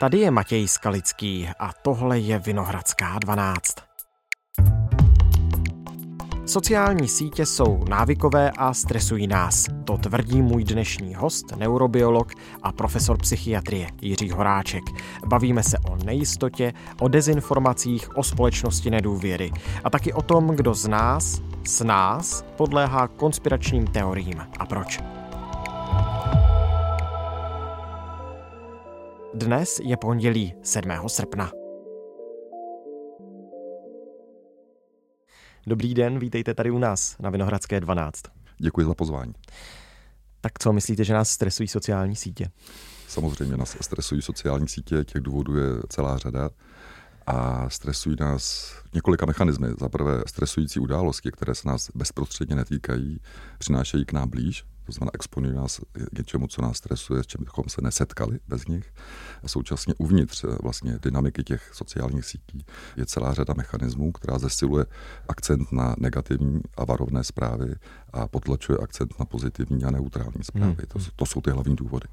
Tady je Matěj Skalický a tohle je Vinohradská 12. Sociální sítě jsou návykové a stresují nás. To tvrdí můj dnešní host, neurobiolog a profesor psychiatrie Jiří Horáček. Bavíme se o nejistotě, o dezinformacích, o společnosti nedůvěry a taky o tom, kdo z nás, s nás, podléhá konspiračním teoriím a proč. Dnes je pondělí 7. srpna. Dobrý den, vítejte tady u nás na Vinohradské 12. Děkuji za pozvání. Tak co, myslíte, že nás stresují sociální sítě? Samozřejmě nás stresují sociální sítě, těch důvodů je celá řada a stresují nás několika mechanizmy. Za prvé stresující události, které se nás bezprostředně netýkají, přinášejí k nám blíž, to znamená exponují nás k něčemu, co nás stresuje, s čím bychom se nesetkali bez nich. A současně uvnitř eh, vlastně dynamiky těch sociálních sítí je celá řada mechanismů, která zesiluje akcent na negativní a varovné zprávy a potlačuje akcent na pozitivní a neutrální zprávy. Hmm. To, to jsou ty hlavní důvody.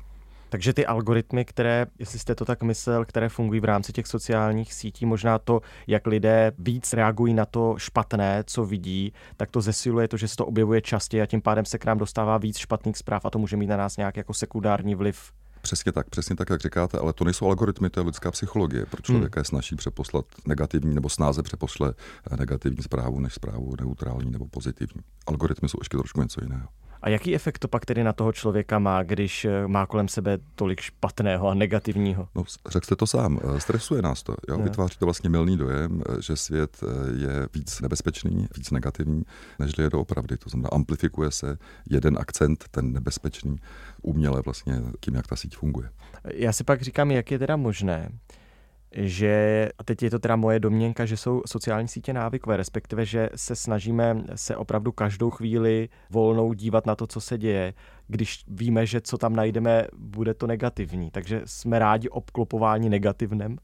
Takže ty algoritmy, které, jestli jste to tak myslel, které fungují v rámci těch sociálních sítí, možná to, jak lidé víc reagují na to špatné, co vidí, tak to zesiluje to, že se to objevuje častěji a tím pádem se k nám dostává víc špatných zpráv a to může mít na nás nějak jako sekundární vliv. Přesně tak, přesně tak, jak říkáte, ale to nejsou algoritmy, to je lidská psychologie. Pro člověka hmm. je snaží přeposlat negativní nebo snáze přeposle negativní zprávu než zprávu neutrální nebo pozitivní. Algoritmy jsou ještě trošku něco jiného. A jaký efekt to pak tedy na toho člověka má, když eh, má kolem sebe tolik špatného a negativního? No, řekl jste to sám, eh, stresuje nás to. Jo? Vytváří to vlastně milný dojem, eh, že svět je víc nebezpečný, víc negativní, než je doopravdy. To znamená, amplifikuje se jeden akcent, ten nebezpečný, uměle vlastně tím, jak ta síť funguje. Já si pak říkám, jak je teda možné, že, a teď je to teda moje domněnka, že jsou sociální sítě návykové, respektive, že se snažíme se opravdu každou chvíli volnou dívat na to, co se děje, když víme, že co tam najdeme, bude to negativní. Takže jsme rádi obklopováni negativnem.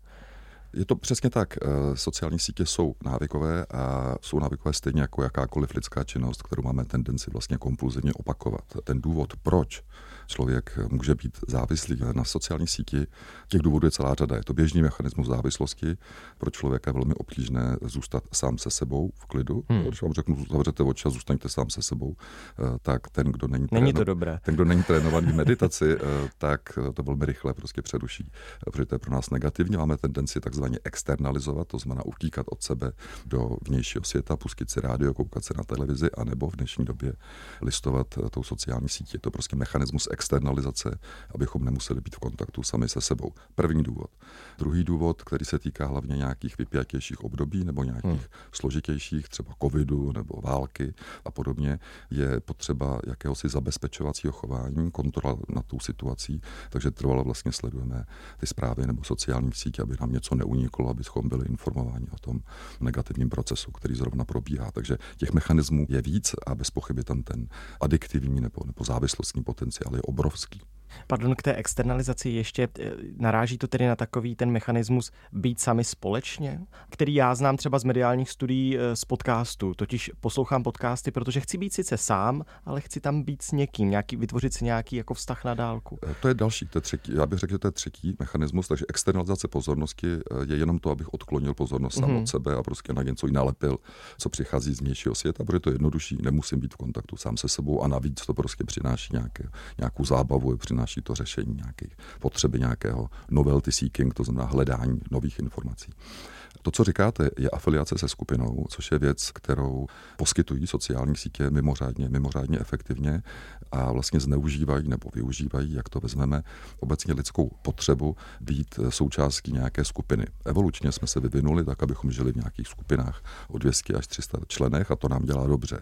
Je to přesně tak. Eh, sociální sítě jsou návykové a jsou návykové stejně jako jakákoliv lidská činnost, kterou máme tendenci vlastně kompulzivně opakovat. Ten důvod, proč člověk může být závislý na sociální síti. Těch důvodů je celá řada. Je to běžný mechanismus závislosti. Pro člověka je velmi obtížné zůstat sám se sebou v klidu. Hmm. Když vám řeknu, zavřete oči a zůstaňte sám se sebou, eh, tak ten, kdo není, není tréno, to dobré. ten, kdo není trénovaný v meditaci, eh, tak to velmi rychle prostě přeruší, protože to je pro nás negativní. Máme tendenci takzvaně externalizovat, to znamená utíkat od sebe do vnějšího světa, pustit si rádio, koukat se na televizi, anebo v dnešní době listovat eh, tou sociální sítí. Je to prostě mechanismus externalizace, abychom nemuseli být v kontaktu sami se sebou. První důvod. Druhý důvod, který se týká hlavně nějakých vypjatějších období nebo nějakých hmm. složitějších, třeba covidu nebo války a podobně, je potřeba jakéhosi zabezpečovacího chování, kontrola nad tou situací, takže trvalo vlastně sledujeme ty zprávy nebo sociální sítě, aby nám něco neuniklo, abychom byli informováni o tom negativním procesu, který zrovna probíhá. Takže těch mechanismů je víc a bez pochyby tam ten adiktivní nebo, nebo závislostní potenciál je Обровский. Pardon, k té externalizaci ještě eh, naráží to tedy na takový ten mechanismus být sami společně, který já znám třeba z mediálních studií eh, z podcastu. Totiž poslouchám podcasty, protože chci být sice sám, ale chci tam být s někým, nějaký, vytvořit si nějaký jako vztah na dálku. Eh, to je další, to je třetí, já bych řekl, že to je třetí mechanismus, takže externalizace pozornosti je jenom to, abych odklonil pozornost sám mm-hmm. od sebe a prostě na něco nalepil, co přichází z vnějšího světa, protože to je jednodušší, nemusím být v kontaktu sám se sebou a navíc to prostě přináší nějaké, nějakou zábavu, přináší přináší to řešení nějakých potřeby nějakého novelty seeking, to znamená hledání nových informací. To, co říkáte, je afiliace se skupinou, což je věc, kterou poskytují sociální sítě mimořádně, mimořádně efektivně a vlastně zneužívají nebo využívají, jak to vezmeme, obecně lidskou potřebu být součástí nějaké skupiny. Evolučně jsme se vyvinuli tak, abychom žili v nějakých skupinách o 200 až 300 členech a to nám dělá dobře.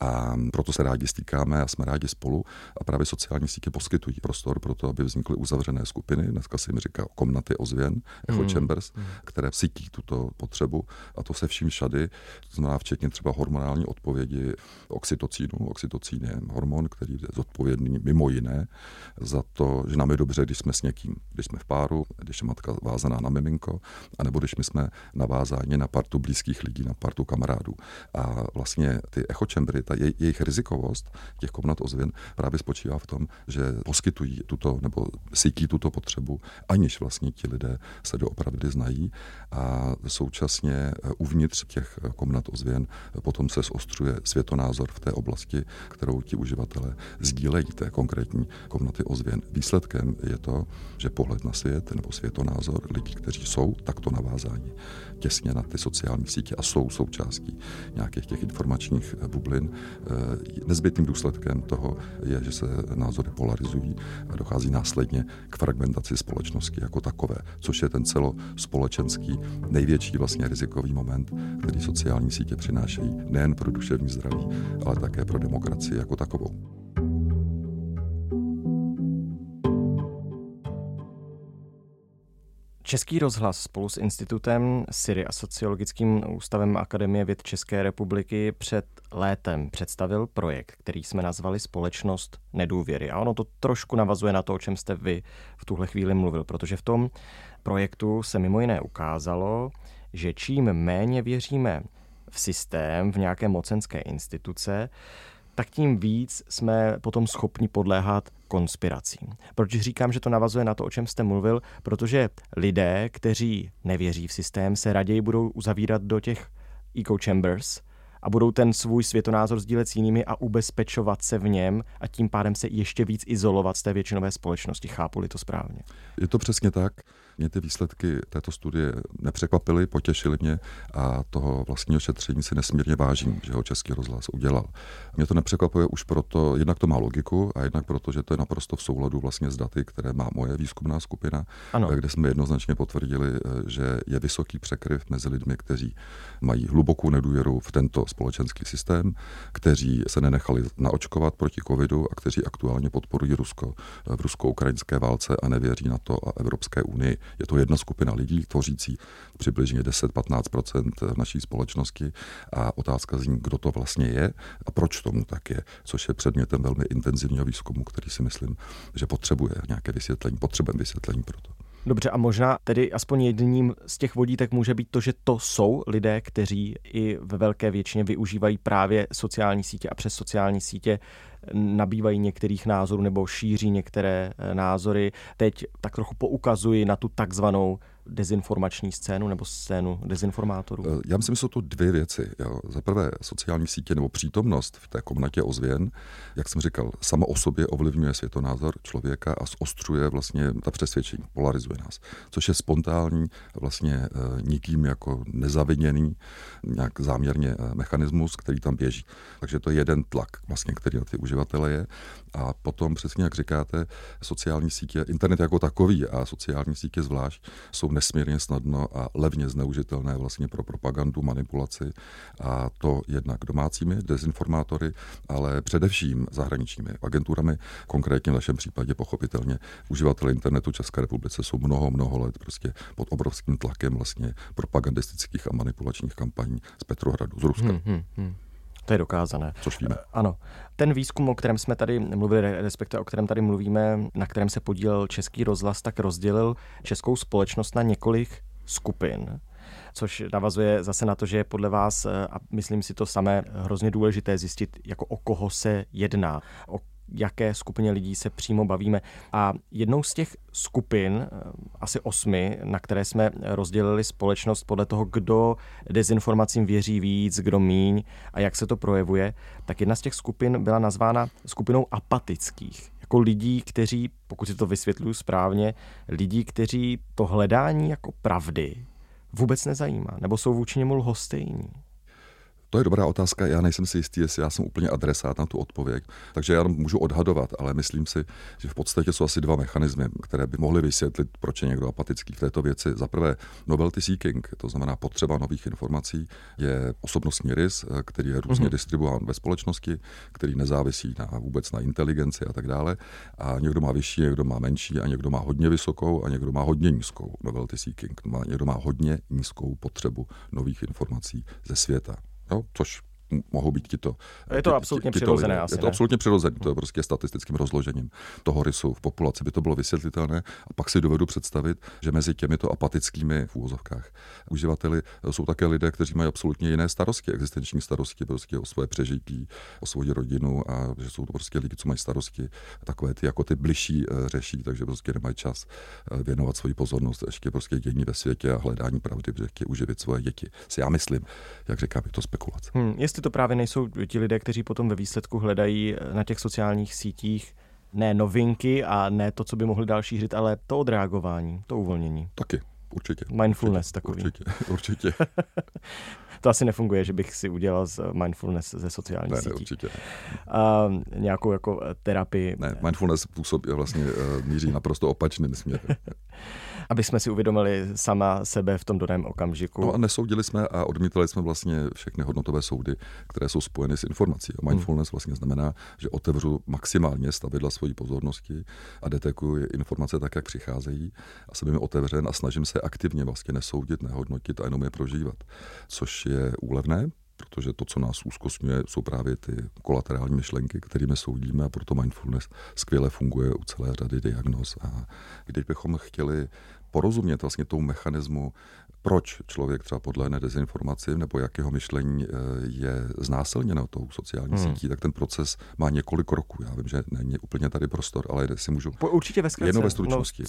A proto se rádi stýkáme a jsme rádi spolu a právě sociální sítě poskytují prostor pro to, aby vznikly uzavřené skupiny. Dneska se jim říká komnaty ozvěn, echo hmm. chambers, hmm. které sytí tuto potřebu a to se vším všady, to znamená včetně třeba hormonální odpovědi oxytocínu. Oxytocín je hormon, který je zodpovědný mimo jiné za to, že nám je dobře, když jsme s někým, když jsme v páru, když je matka vázaná na miminko, anebo když my jsme navázáni na partu blízkých lidí, na partu kamarádů. A vlastně ty echočembry, ta je, jejich rizikovost těch komnat ozvěn právě spočívá v tom, že poskytují tuto nebo cítí tuto potřebu, aniž vlastně ti lidé se doopravdy znají a současně eh, uvnitř těch komnat ozvěn potom se zostřuje světonázor v té oblasti, kterou ti uživatelé sdílejí té konkrétní komnaty ozvěn. Výsledkem je to, že pohled na svět nebo světonázor lidí, kteří jsou takto navázáni těsně na ty sociální sítě a jsou součástí nějakých těch informačních bublin, eh, nezbytným důsledkem toho je, že se názory polarizují a dochází následně k fragmentaci společnosti jako takové, což je ten celospolečenský největší vlastně rizikový moment, který sociální sítě přinášejí nejen pro duševní zdraví, ale také pro demokracii jako takovou. Český rozhlas spolu s institutem Siri a Sociologickým ústavem Akademie věd České republiky před létem představil projekt, který jsme nazvali Společnost nedůvěry. A ono to trošku navazuje na to, o čem jste vy v tuhle chvíli mluvil, protože v tom projektu se mimo jiné ukázalo, že čím méně věříme v systém, v nějaké mocenské instituce, tak tím víc jsme potom schopni podléhat konspiracím. Proč říkám, že to navazuje na to, o čem jste mluvil? Protože lidé, kteří nevěří v systém, se raději budou uzavírat do těch echo chambers a budou ten svůj světonázor sdílet s jinými a ubezpečovat se v něm a tím pádem se ještě víc izolovat z té většinové společnosti. Chápu-li to správně? Je to přesně tak. Mě ty výsledky této studie nepřekvapily, potěšily mě a toho vlastního šetření si nesmírně vážím, že ho Český rozhlas udělal. Mě to nepřekvapuje už proto, jednak to má logiku a jednak proto, že to je naprosto v souladu vlastně s daty, které má moje výzkumná skupina, ano. kde jsme jednoznačně potvrdili, že je vysoký překryv mezi lidmi, kteří mají hlubokou nedůvěru v tento společenský systém, kteří se nenechali naočkovat proti covidu a kteří aktuálně podporují Rusko v rusko-ukrajinské válce a nevěří na to a Evropské unii. Je to jedna skupina lidí, tvořící přibližně 10-15% naší společnosti a otázka zní, kdo to vlastně je a proč tomu tak je, což je předmětem velmi intenzivního výzkumu, který si myslím, že potřebuje nějaké vysvětlení, potřebujeme vysvětlení pro to. Dobře, a možná tedy aspoň jedním z těch vodítek může být to, že to jsou lidé, kteří i ve velké většině využívají právě sociální sítě a přes sociální sítě nabývají některých názorů nebo šíří některé eh, názory. Teď tak trochu poukazuji na tu takzvanou dezinformační scénu nebo scénu dezinformátorů? Eh, já myslím, že jsou to dvě věci. Za prvé sociální sítě nebo přítomnost v té komnatě ozvěn, jak jsem říkal, sama o sobě ovlivňuje světonázor člověka a zostřuje vlastně ta přesvědčení, polarizuje nás, což je spontánní, vlastně e, nikým jako nezaviněný, nějak záměrně e, mechanismus, který tam běží. Takže to je jeden tlak, vlastně, který na ty uživatele je. A potom, přesně jak říkáte, sociální sítě, internet jako takový a sociální sítě zvlášť, jsou nesmírně snadno a levně zneužitelné vlastně pro propagandu, manipulaci a to jednak domácími dezinformátory, ale především zahraničními agenturami. Konkrétně v našem případě pochopitelně uživatelé internetu České republice jsou mnoho, mnoho let prostě pod obrovským tlakem vlastně propagandistických a manipulačních kampaní z Petrohradu, z Ruska. Hmm, hmm, hmm. To je dokázané. Což víme. Ano. Ten výzkum, o kterém jsme tady mluvili, respektive o kterém tady mluvíme, na kterém se podílel Český rozhlas, tak rozdělil českou společnost na několik skupin což navazuje zase na to, že je podle vás, a myslím si to samé, hrozně důležité zjistit, jako o koho se jedná, o jaké skupině lidí se přímo bavíme. A jednou z těch skupin, eh, asi osmi, na které jsme rozdělili společnost podle toho, kdo dezinformacím věří víc, kdo míň a jak se to projevuje, tak jedna z těch skupin byla nazvána skupinou apatických jako lidí, kteří, pokud si to vysvětluju správně, lidí, kteří to hledání jako pravdy vůbec nezajímá, nebo jsou vůči němu lhostejní. To je dobrá otázka. Já nejsem si jistý, jestli já jsem úplně adresát na tu odpověď. Takže já můžu odhadovat, ale myslím si, že v podstatě jsou asi dva mechanismy, které by mohly vysvětlit, proč je někdo apatický v této věci. Za prvé, novelty seeking, to znamená potřeba nových informací, je osobnostní rys, který je různě mm-hmm. distribuován ve společnosti, který nezávisí na vůbec na inteligenci a tak dále. A někdo má vyšší, někdo má menší, a někdo má hodně vysokou a někdo má hodně nízkou novelty seeking. Někdo má hodně nízkou potřebu nových informací ze světa. Jo, což mohou být tito. Je to absolutně přirozené. Asi, je to ne? absolutně přirozené, to je prostě statistickým rozložením toho rysu v populaci by to bylo vysvětlitelné a pak si dovedu představit, že mezi těmito apatickými v úvozovkách uživateli jsou také lidé, kteří mají absolutně jiné starosti, existenční starosti prostě o svoje přežití, o svoji rodinu a že jsou to prostě lidi, co mají starosti takové ty jako ty bližší eh, řeší, takže prostě nemají čas eh, věnovat svoji pozornost ještě prostě dění ve světě a hledání pravdy, protože chtějí uživit svoje děti. Si já myslím, jak říkám, je to spekulace. Hmm, jestli to právě nejsou ti lidé, kteří potom ve výsledku hledají na těch sociálních sítích ne novinky a ne to, co by mohli další říct, ale to odreagování, to uvolnění. Taky, určitě. Mindfulness určitě, takový. Určitě, určitě. to asi nefunguje, že bych si udělal z mindfulness ze sociálních ne, sítí. Ne, určitě. A nějakou jako eh, terapii. Ne, mindfulness působí vlastně uh, míří naprosto opačným směrem. aby jsme si uvědomili sama sebe v tom daném okamžiku. No a nesoudili jsme a odmítali jsme vlastně všechny hodnotové soudy, které jsou spojeny s informací. A mindfulness vlastně znamená, že otevřu maximálně stavidla svojí pozornosti a detekuji informace tak, jak přicházejí a jsem jim otevřen a snažím se aktivně vlastně nesoudit, nehodnotit a jenom je prožívat. Což je úlevné, protože to, co nás úzkostňuje, jsou právě ty kolaterální myšlenky, kterými soudíme a proto mindfulness skvěle funguje u celé řady diagnóz. A když bychom chtěli porozumět vlastně tomu mechanismu proč člověk třeba podlehne dezinformaci nebo jak jeho myšlení eh, je znásilněno tou sociální hmm. sítí, tak ten proces má několik kroků. Já vím, že není úplně tady prostor, ale si můžu... Po, určitě ve zkratce. Jenom ve stručnosti. No,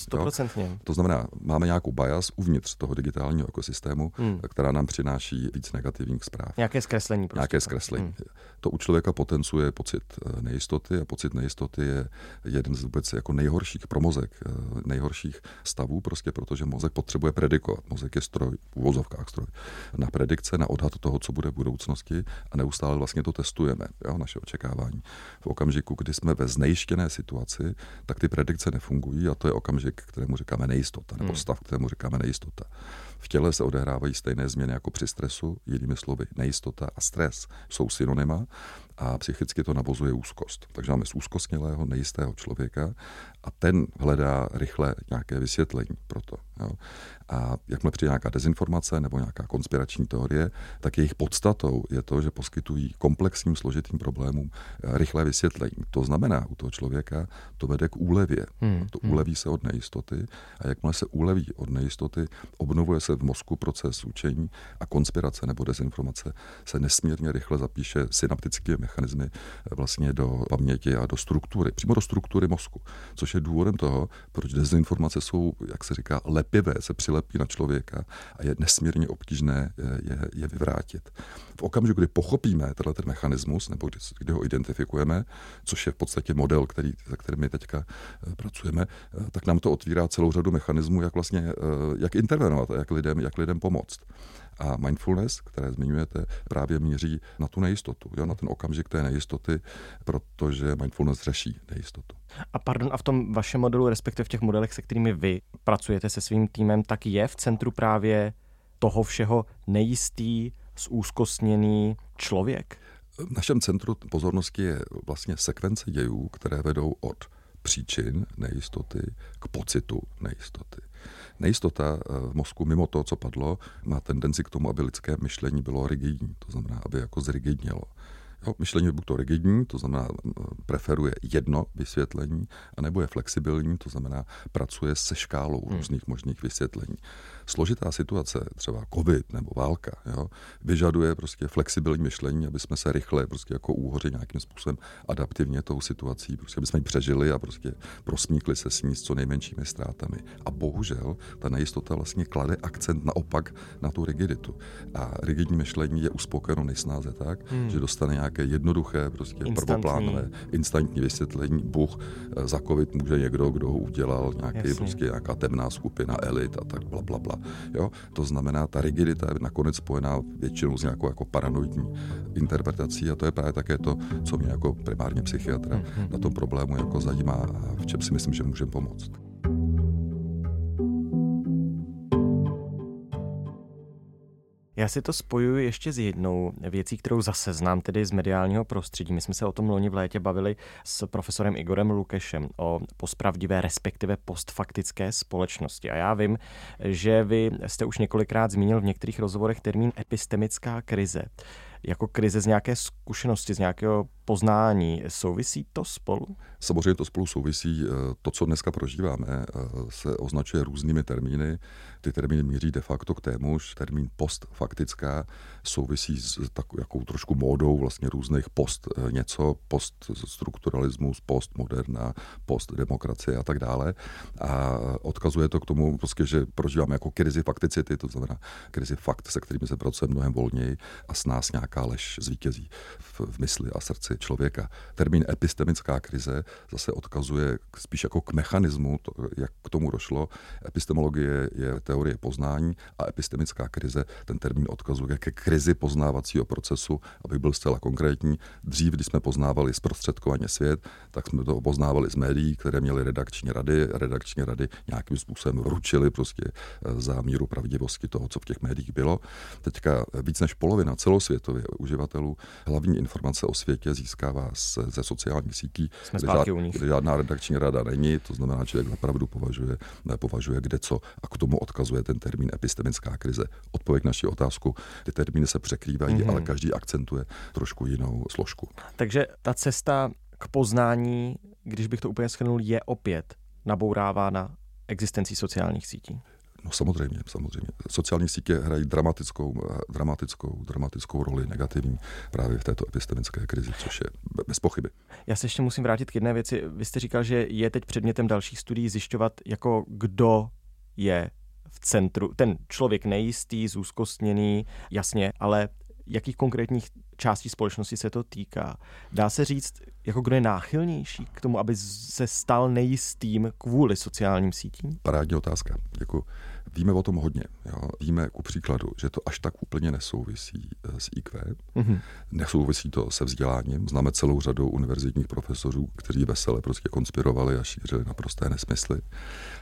To znamená, máme nějakou bias uvnitř toho digitálního ekosystému, hmm. která nám přináší víc negativních zpráv. Nějaké zkreslení. Prostě. Nějaké zkreslení. Hmm. To u člověka potencuje pocit eh, nejistoty a pocit nejistoty je jeden z vůbec jako nejhorších pro mozek, eh, nejhorších stavů, prostě protože mozek potřebuje predikovat. Mozek je stroj stroj, v uvozovkách stroj, na predikce, na odhad toho, co bude v budoucnosti a neustále vlastně to testujeme, jo, naše očekávání. V okamžiku, kdy jsme ve znejištěné situaci, tak ty predikce nefungují a to je okamžik, kterému říkáme nejistota, nebo hmm. stav, kterému říkáme nejistota. V těle se odehrávají stejné změny jako při stresu, jinými slovy, nejistota a stres jsou synonyma a psychicky to navozuje úzkost. Takže máme z úzkostnělého, nejistého člověka a ten hledá rychle nějaké vysvětlení pro to. Jo. A jakmile přijde nějaká dezinformace nebo nějaká konspirační teorie, tak jejich podstatou je to, že poskytují komplexním složitým problémům eh, rychlé vysvětlení. To znamená, u toho člověka to vede k úlevě. Hmm. To hmm. úleví se od nejistoty a jakmile se úleví od nejistoty, obnovuje se v mozku proces učení a konspirace nebo dezinformace se nesmírně rychle zapíše synaptickými mechanizmy eh, vlastně do paměti a do struktury, přímo do struktury mozku, což je důvodem toho, proč dezinformace jsou, jak se říká, lepivé, se přilepí na člověka a je nesmírně obtížné je, je vyvrátit. V okamžiku, kdy pochopíme tenhle ten mechanismus, nebo kdy, kdy ho identifikujeme, což je v podstatě model, který, za kterým my teďka eh, pracujeme, eh, tak nám to otvírá celou řadu mechanismů, jak vlastně, jak intervenovat a jak lidem, jak lidem pomoct. A mindfulness, které zmiňujete, právě míří na tu nejistotu, jo, na ten okamžik té nejistoty, protože mindfulness řeší nejistotu. A pardon, a v tom vašem modelu, respektive v těch modelech, se kterými vy pracujete se svým týmem, tak je v centru právě toho všeho nejistý, zúzkostněný člověk? V našem centru pozornosti je vlastně sekvence dějů, které vedou od příčin nejistoty k pocitu nejistoty. Nejistota eh, v mozku, mimo to, co padlo, má tendenci k tomu, aby lidské myšlení bylo rigidní, to znamená, aby jako zrigidnělo. Jo, myšlení je buď to rigidní, to znamená preferuje jedno vysvětlení, anebo je flexibilní, to znamená pracuje se škálou hmm. různých možných vysvětlení složitá situace, třeba covid nebo válka, jo, vyžaduje prostě flexibilní myšlení, aby jsme se rychle prostě jako úhoři nějakým způsobem adaptivně tou situací, prostě aby jsme ji přežili a prostě prosmíkli se s ní s co nejmenšími ztrátami. A bohužel ta nejistota vlastně klade akcent naopak na tu rigiditu. A rigidní myšlení je uspokojeno nejsnáze tak, hmm. že dostane nějaké jednoduché, prostě instantní. prvoplánové, instantní vysvětlení. Bůh eh, za covid může někdo, kdo ho udělal, nějaký Jasně. prostě nějaká temná skupina elit a tak bla, bla, bla. Jo? To znamená, ta rigidita je nakonec spojená většinou s nějakou jako paranoidní interpretací a to je právě také to, co mě jako primárně psychiatra mm-hmm. na tom problému jako zajímá a v čem si myslím, že můžeme pomoct. Já si to spojuji ještě s jednou věcí, kterou zase znám tedy z mediálního prostředí. My jsme se o tom loni v létě bavili s profesorem Igorem Lukešem o pospravdivé, respektive postfaktické společnosti. A já vím, že vy jste už několikrát zmínil v některých rozhovorech termín epistemická krize. jako krize z nějaké zkušenosti, z nějakého poznání. Souvisí to spolu? Samozřejmě to spolu souvisí. Eh, to, co dneska prožíváme, eh, se označuje různými termíny. Ty termíny míří de facto k témuž. Termín postfaktická souvisí s takovou trošku módou vlastně různých post eh, něco, poststrukturalismus, postmoderna, postdemokracie a tak dále. A odkazuje to k tomu, prostě, že prožíváme jako krizi fakticity, to znamená krizi fakt, se kterými se pracuje mnohem volněji a s nás nějaká lež zvítězí v, v mysli a srdci člověka. Termín epistemická krize zase odkazuje spíš jako k mechanismu, to, jak k tomu došlo. Epistemologie je teorie poznání a epistemická krize, ten termín odkazuje ke krizi poznávacího procesu, aby byl zcela konkrétní. Dřív, když jsme poznávali zprostředkovaně svět, tak jsme to poznávali z médií, které měly redakční rady. Redakční rady nějakým způsobem ručili prostě eh, za míru pravdivosti toho, co v těch médiích bylo. Teďka víc než polovina celosvětově uživatelů hlavní informace o světě získává ze sociálních sítí, jsme kde, žád, kde žádná redakční rada není, to znamená, že člověk napravdu považuje, nepovažuje kde co a k tomu odkazuje ten termín epistemická krize. Odpověď na naši otázku, ty termíny se překrývají, mm-hmm. ale každý akcentuje trošku jinou složku. Takže ta cesta k poznání, když bych to úplně schrnul, je opět nabourávána existencí sociálních sítí. No samozřejmě, samozřejmě. Sociální sítě hrají dramatickou, dramatickou, dramatickou roli negativní právě v této epistemické krizi, což je bez pochyby. Já se ještě musím vrátit k jedné věci. Vy jste říkal, že je teď předmětem dalších studií zjišťovat, jako kdo je v centru, ten člověk nejistý, zúzkostněný, jasně, ale jakých konkrétních částí společnosti se to týká. Dá se říct, jako kdo je náchylnější k tomu, aby se stal nejistým kvůli sociálním sítím? Parádní otázka. Jako Víme o tom hodně. Jo. Víme ku příkladu, že to až tak úplně nesouvisí eh, s IQ, mm-hmm. nesouvisí to se vzděláním. Známe celou řadu univerzitních profesorů, kteří vesele prostě konspirovali a šířili naprosté nesmysly.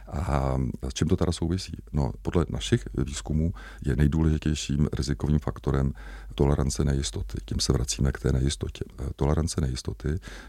A s čím to teda souvisí? No, podle našich výzkumů je nejdůležitějším rizikovým faktorem tolerance nejistoty. Tím se vracíme k té nejistotě. Eh, tolerance nejistoty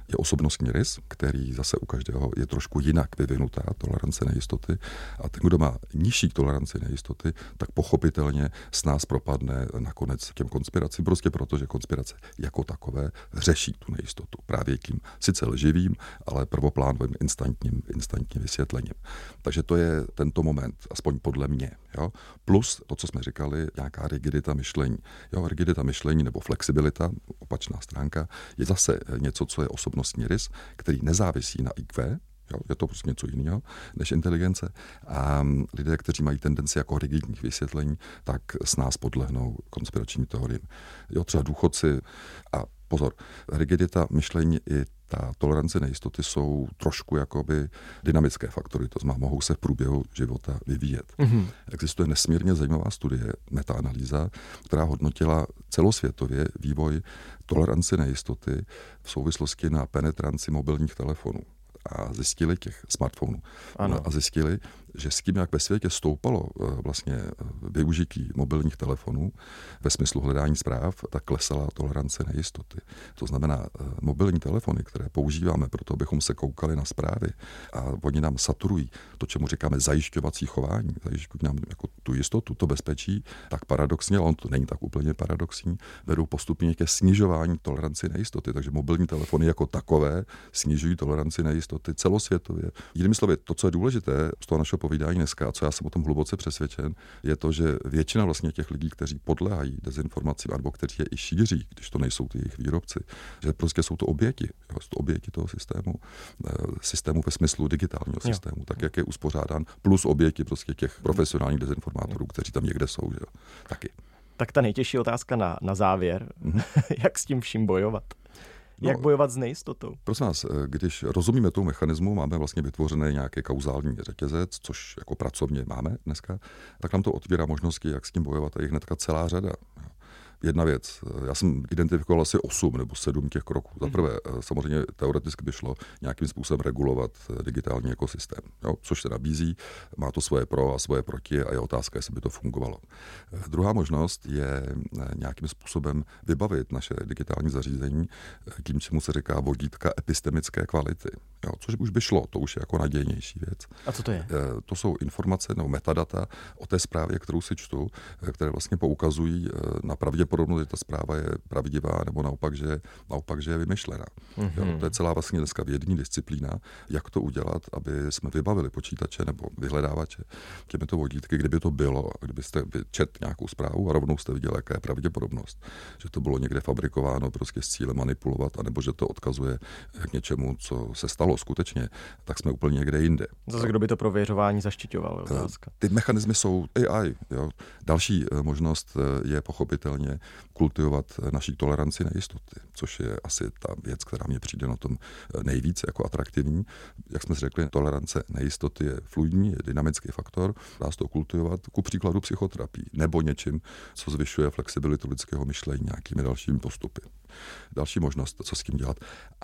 je osobnostní rys, který zase u každého je trošku jinak vyvinutá tolerance nejistoty. A ten, kdo má nižší toleranci nejistoty, tak pochopitelně s nás propadne nakonec těm konspiracím, prostě proto, že konspirace jako takové řeší tu nejistotu právě tím sice lživým, ale prvoplánovým instantním, instantním vysvětlením. Takže to je tento moment, aspoň podle mě. Jo? Plus to, co jsme říkali, nějaká rigidita myšlení. Jo? Rigidita myšlení nebo flexibilita, opačná stránka, je zase něco, co je osobnostní rys, který nezávisí na IQ, Jo, je to prostě něco jiného než inteligence. A lidé, kteří mají tendenci jako rigidních vysvětlení, tak s nás podlehnou konspiračním teoriím. Jo, třeba důchodci a pozor, rigidita myšlení i ta tolerance nejistoty jsou trošku jakoby dynamické faktory, to znamená, mohou se v průběhu života vyvíjet. Mm-hmm. Existuje nesmírně zajímavá studie, metaanalýza, která hodnotila celosvětově vývoj tolerance nejistoty v souvislosti na penetranci mobilních telefonů a zjistili těch smartphonů ano. a zjistili, že s tím, jak ve světě stoupalo eh, vlastně eh, využití mobilních telefonů ve smyslu hledání zpráv, tak klesala tolerance nejistoty. To znamená, eh, mobilní telefony, které používáme proto, abychom se koukali na zprávy a oni nám saturují to, čemu říkáme zajišťovací chování, zajišťují nám jako tu jistotu, to bezpečí, tak paradoxně, ale on to není tak úplně paradoxní, vedou postupně ke snižování toleranci nejistoty. Takže mobilní telefony jako takové snižují toleranci nejistoty celosvětově. Jinými slovy, to, co je důležité z toho našeho povídání dneska, a co já jsem o tom hluboce přesvědčen, je to, že většina vlastně těch lidí, kteří podléhají dezinformacím, nebo kteří je i šíří, když to nejsou ty jejich výrobci, že prostě jsou to oběti, jo, jsou to oběti toho systému, eh, systému ve smyslu digitálního jo. systému, tak jak je uspořádán, plus oběti prostě těch profesionálních dezinformátorů, kteří tam někde jsou, že jo, taky. Tak ta nejtěžší otázka na, na závěr, mm-hmm. jak s tím vším bojovat? No, Jak bojovat s nejistotou? Prosím vás, eh, když rozumíme tomu mechanismu, máme vlastně vytvořené nějaký kauzální řetězec, což jako pracovně máme dneska, tak nám to otvírá možnosti, jak s tím bojovat. A je hnedka celá řada jedna věc. Já jsem identifikoval asi osm nebo sedm těch kroků. Za prvé, mhm. samozřejmě teoreticky by šlo nějakým způsobem regulovat eh, digitální ekosystém, jo, což se nabízí, má to svoje pro a svoje proti a je otázka, jestli by to fungovalo. Eh, druhá možnost je eh, nějakým způsobem vybavit naše digitální zařízení tím, čemu se říká vodítka epistemické kvality, jo, což už by šlo, to už je jako nadějnější věc. A co to je? To jsou informace nebo metadata o té zprávě, kterou si čtu, které vlastně poukazují na pravdě pravděpodobnost, že ta zpráva je pravdivá, nebo naopak, že, naopak, že je vymyšlená. Mm-hmm. Jo, mhm. to je celá vlastně dneska vědní disciplína, jak to udělat, aby jsme vybavili počítače nebo vyhledávače těmito vodítky, kdyby to bylo, kdybyste čet nějakou zprávu a rovnou jste viděli, jaká je pravděpodobnost, že to bylo někde fabrikováno prostě s cílem manipulovat, anebo že to odkazuje k něčemu, co se stalo skutečně, tak jsme úplně někde jinde. Zase kdo by to prověřování zaštiťoval? Otázka. Ty mechanismy jsou AI. Jo. Další eh, možnost eh, je pochopitelně kultivovat eh, naší toleranci nejistoty, což je asi ta věc, která mě přijde na tom nejvíce jako atraktivní. Jak jsme si řekli, tolerance nejistoty je fluidní, je dynamický faktor, dá se to kultivovat ku příkladu psychoterapii nebo něčím, co zvyšuje flexibilitu lidského myšlení nějakými dalšími postupy. Další možnost, co s tím dělat.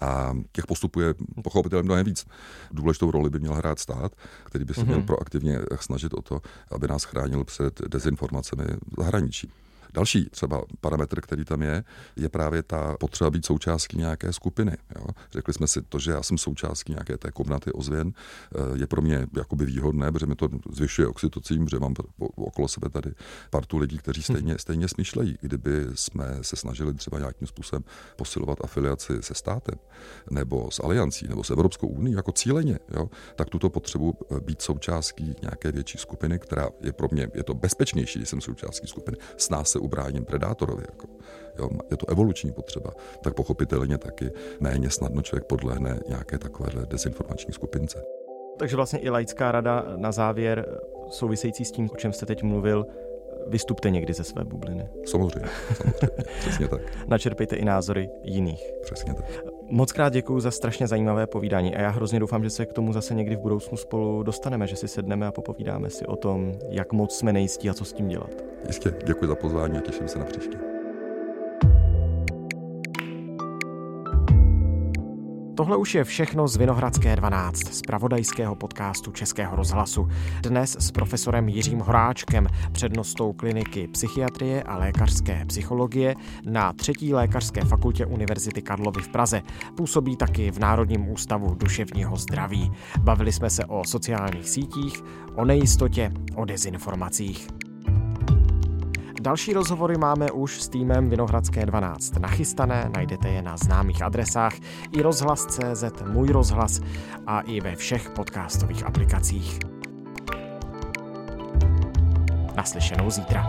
A těch postupů je pochopitelně mnohem víc. Důležitou roli by měl hrát stát, který by se mm-hmm. měl mhm. proaktivně snažit o to, aby nás chránil před dezinformacemi zahraničí. Další třeba parametr, který tam je, je právě ta potřeba být součástí nějaké skupiny. Jo. Řekli jsme si to, že já jsem součástí nějaké té komnaty ozvěn, eh, je pro mě jakoby výhodné, protože mi to zvyšuje oxytocín, protože mám okolo sebe tady partu lidí, kteří stejně, stejně smýšlejí. Kdyby jsme se snažili třeba nějakým způsobem posilovat afiliaci se státem, nebo s aliancí, nebo s Evropskou unii jako cíleně, jo, tak tuto potřebu eh, být součástí nějaké větší skupiny, která je pro mě, je to bezpečnější, když jsem součástí skupiny, s nás se ubráním predátorovi. Jako, jo, je to evoluční potřeba, tak pochopitelně taky méně snadno člověk podlehne nějaké takovéhle dezinformační skupince. Takže vlastně i laická rada na závěr související s tím, o čem jste teď mluvil, vystupte někdy ze své bubliny. Samozřejmě, samozřejmě, přesně tak. Načerpejte i názory jiných. Přesně tak. Moc krát děkuji za strašně zajímavé povídání a já hrozně doufám, že se k tomu zase někdy v budoucnu spolu dostaneme, že si sedneme a popovídáme si o tom, jak moc jsme nejistí a co s tím dělat. Jistě, děkuji za pozvání a těším se na příště. Tohle už je všechno z Vinohradské 12, z pravodajského podcastu Českého rozhlasu. Dnes s profesorem Jiřím Horáčkem, přednostou kliniky psychiatrie a lékařské psychologie na třetí lékařské fakultě Univerzity Karlovy v Praze. Působí taky v Národním ústavu duševního zdraví. Bavili jsme se o sociálních sítích, o nejistotě, o dezinformacích. Další rozhovory máme už s týmem Vinohradské 12 nachystané, najdete je na známých adresách i rozhlas.cz, můj rozhlas a i ve všech podcastových aplikacích. Naslyšenou zítra.